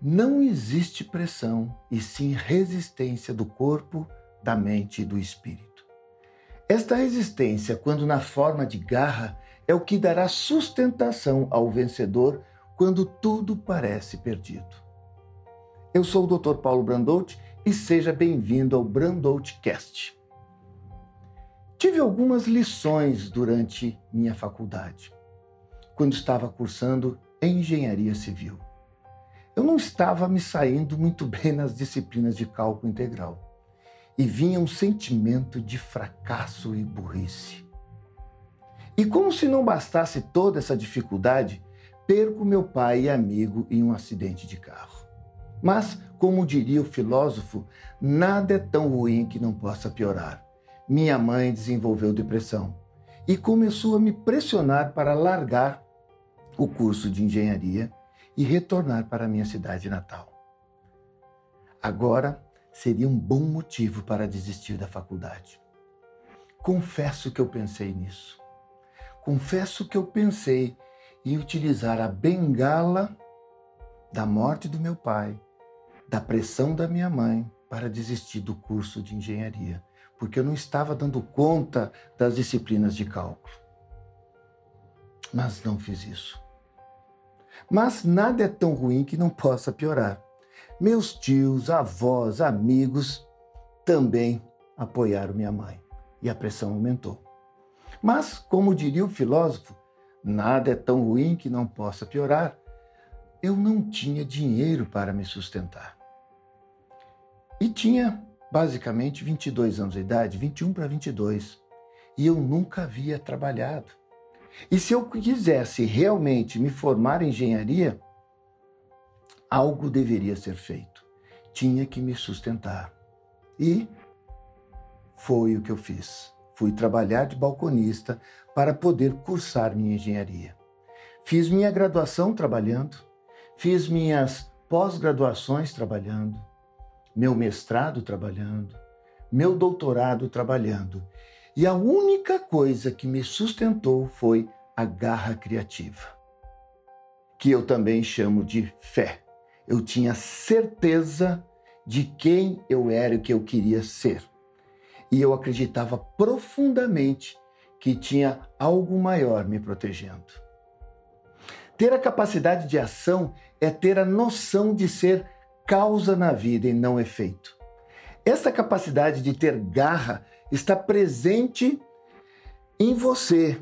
não existe pressão e sim resistência do corpo, da mente e do espírito. Esta resistência, quando na forma de garra, é o que dará sustentação ao vencedor quando tudo parece perdido. Eu sou o Dr. Paulo Brandout e seja bem-vindo ao Brandout Cast. Tive algumas lições durante minha faculdade, quando estava cursando engenharia civil. Eu não estava me saindo muito bem nas disciplinas de cálculo integral e vinha um sentimento de fracasso e burrice. E como se não bastasse toda essa dificuldade, perco meu pai e amigo em um acidente de carro. Mas, como diria o filósofo, nada é tão ruim que não possa piorar. Minha mãe desenvolveu depressão e começou a me pressionar para largar o curso de engenharia e retornar para minha cidade natal. Agora seria um bom motivo para desistir da faculdade. Confesso que eu pensei nisso confesso que eu pensei em utilizar a bengala da morte do meu pai, da pressão da minha mãe, para desistir do curso de engenharia, porque eu não estava dando conta das disciplinas de cálculo. Mas não fiz isso. Mas nada é tão ruim que não possa piorar. Meus tios, avós, amigos também apoiaram minha mãe e a pressão aumentou. Mas, como diria o filósofo, nada é tão ruim que não possa piorar. Eu não tinha dinheiro para me sustentar. E tinha basicamente 22 anos de idade, 21 para 22, e eu nunca havia trabalhado. E se eu quisesse realmente me formar em engenharia, algo deveria ser feito. Tinha que me sustentar. E foi o que eu fiz fui trabalhar de balconista para poder cursar minha engenharia. Fiz minha graduação trabalhando, fiz minhas pós-graduações trabalhando, meu mestrado trabalhando, meu doutorado trabalhando. E a única coisa que me sustentou foi a garra criativa, que eu também chamo de fé. Eu tinha certeza de quem eu era e o que eu queria ser e eu acreditava profundamente que tinha algo maior me protegendo. Ter a capacidade de ação é ter a noção de ser causa na vida e não efeito. Essa capacidade de ter garra está presente em você.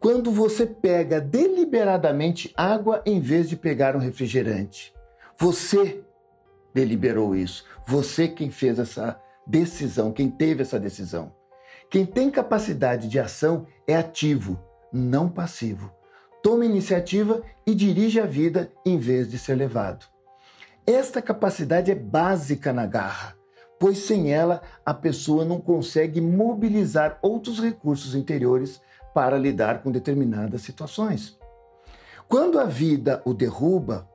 Quando você pega deliberadamente água em vez de pegar um refrigerante. Você deliberou isso. Você quem fez essa decisão, quem teve essa decisão. Quem tem capacidade de ação é ativo, não passivo. Toma iniciativa e dirige a vida em vez de ser levado. Esta capacidade é básica na garra, pois sem ela a pessoa não consegue mobilizar outros recursos interiores para lidar com determinadas situações. Quando a vida o derruba,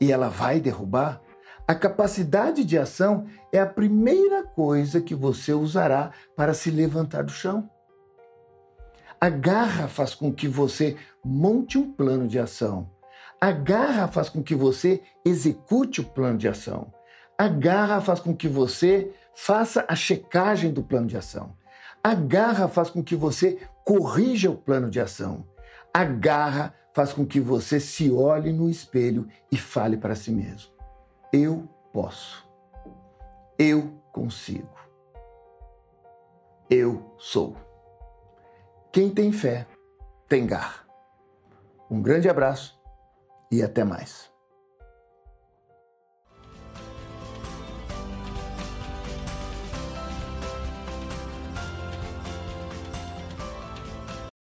e ela vai derrubar, a capacidade de ação é a primeira coisa que você usará para se levantar do chão. A garra faz com que você monte um plano de ação. A garra faz com que você execute o plano de ação. A garra faz com que você faça a checagem do plano de ação. A garra faz com que você corrija o plano de ação. A garra faz com que você se olhe no espelho e fale para si mesmo. Eu posso. Eu consigo. Eu sou. Quem tem fé, tem garra. Um grande abraço e até mais.